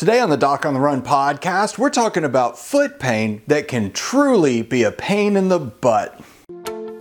Today on the Doc on the Run podcast, we're talking about foot pain that can truly be a pain in the butt.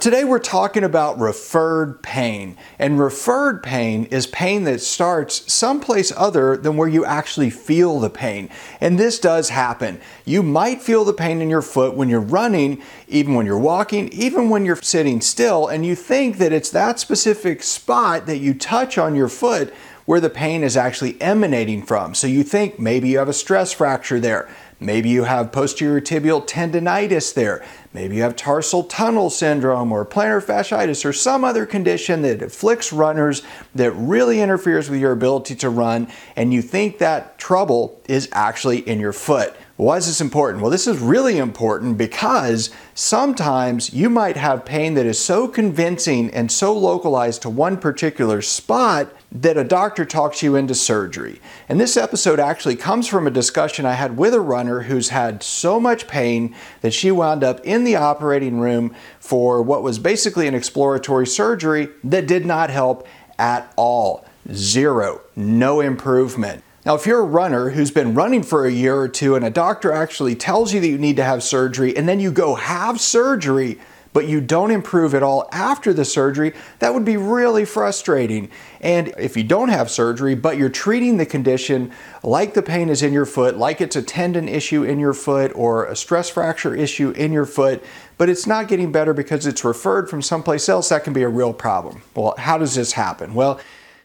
Today we're talking about referred pain. And referred pain is pain that starts someplace other than where you actually feel the pain. And this does happen. You might feel the pain in your foot when you're running, even when you're walking, even when you're sitting still, and you think that it's that specific spot that you touch on your foot where the pain is actually emanating from. So you think maybe you have a stress fracture there. Maybe you have posterior tibial tendonitis there. Maybe you have tarsal tunnel syndrome or plantar fasciitis or some other condition that afflicts runners that really interferes with your ability to run, and you think that trouble is actually in your foot. Why is this important? Well, this is really important because sometimes you might have pain that is so convincing and so localized to one particular spot that a doctor talks you into surgery. And this episode actually comes from a discussion I had with a runner who's had so much pain that she wound up in the operating room for what was basically an exploratory surgery that did not help at all. Zero, no improvement. Now, if you're a runner who's been running for a year or two and a doctor actually tells you that you need to have surgery and then you go have surgery, but you don't improve at all after the surgery, that would be really frustrating. And if you don't have surgery, but you're treating the condition like the pain is in your foot, like it's a tendon issue in your foot or a stress fracture issue in your foot, but it's not getting better because it's referred from someplace else, that can be a real problem. Well, how does this happen? Well,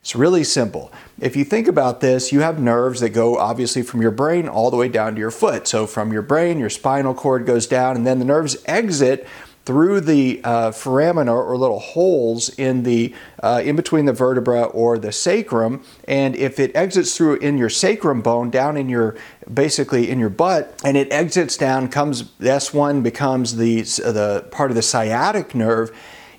it's really simple. If you think about this, you have nerves that go obviously from your brain all the way down to your foot. So from your brain, your spinal cord goes down, and then the nerves exit through the uh, foramina or little holes in the uh, in between the vertebra or the sacrum and if it exits through in your sacrum bone down in your basically in your butt and it exits down comes s1 becomes the the part of the sciatic nerve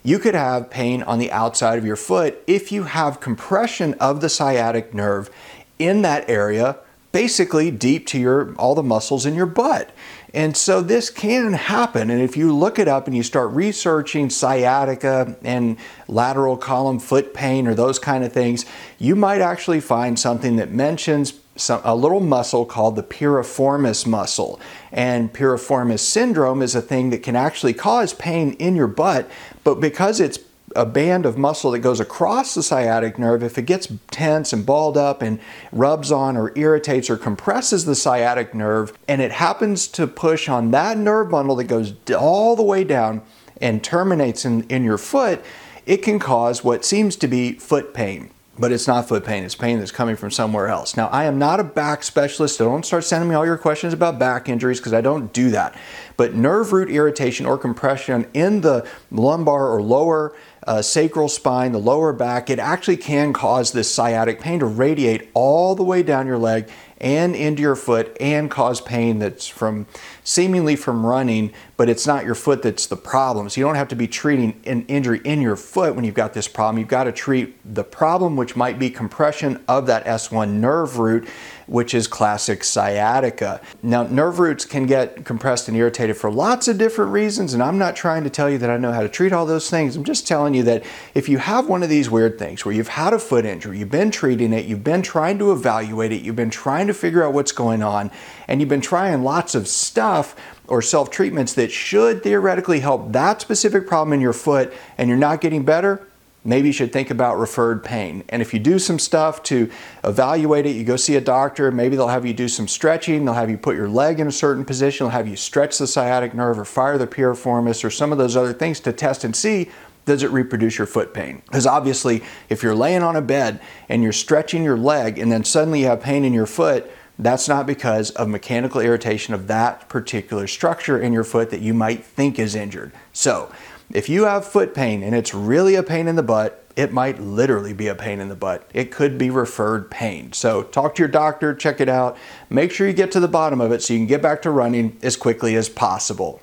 you could have pain on the outside of your foot if you have compression of the sciatic nerve in that area, basically deep to your all the muscles in your butt. And so this can happen. And if you look it up and you start researching sciatica and lateral column foot pain or those kind of things, you might actually find something that mentions some, a little muscle called the piriformis muscle. And piriformis syndrome is a thing that can actually cause pain in your butt, but because it's a band of muscle that goes across the sciatic nerve, if it gets tense and balled up and rubs on or irritates or compresses the sciatic nerve, and it happens to push on that nerve bundle that goes all the way down and terminates in, in your foot, it can cause what seems to be foot pain but it's not foot pain. It's pain that's coming from somewhere else. Now, I am not a back specialist, so don't start sending me all your questions about back injuries because I don't do that. But nerve root irritation or compression in the lumbar or lower uh, sacral spine, the lower back, it actually can cause this sciatic pain to radiate all the way down your leg and into your foot and cause pain that's from seemingly from running, but it's not your foot that's the problem. So you don't have to be treating an injury in your foot when you've got this problem. You've got to treat the problem, which might be compression of that S1 nerve root, which is classic sciatica. Now, nerve roots can get compressed and irritated for lots of different reasons, and I'm not trying to tell you that I know how to treat all those things. I'm just telling you that if you have one of these weird things where you've had a foot injury, you've been treating it, you've been trying to evaluate it, you've been trying to figure out what's going on, and you've been trying lots of stuff or self treatments that should theoretically help that specific problem in your foot, and you're not getting better, maybe you should think about referred pain. And if you do some stuff to evaluate it, you go see a doctor, maybe they'll have you do some stretching, they'll have you put your leg in a certain position, they'll have you stretch the sciatic nerve or fire the piriformis or some of those other things to test and see does it reproduce your foot pain? Because obviously, if you're laying on a bed and you're stretching your leg and then suddenly you have pain in your foot, that's not because of mechanical irritation of that particular structure in your foot that you might think is injured. So, if you have foot pain and it's really a pain in the butt, it might literally be a pain in the butt. It could be referred pain. So talk to your doctor, check it out. Make sure you get to the bottom of it so you can get back to running as quickly as possible.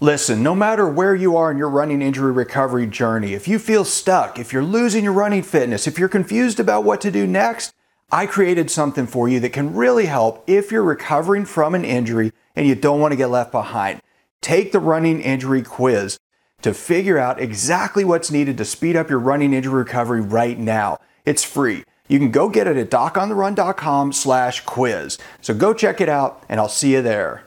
Listen, no matter where you are in your running injury recovery journey, if you feel stuck, if you're losing your running fitness, if you're confused about what to do next, I created something for you that can really help if you're recovering from an injury and you don't want to get left behind. Take the running injury quiz to figure out exactly what's needed to speed up your running injury recovery right now. It's free. You can go get it at docontherun.com slash quiz. So go check it out and I'll see you there.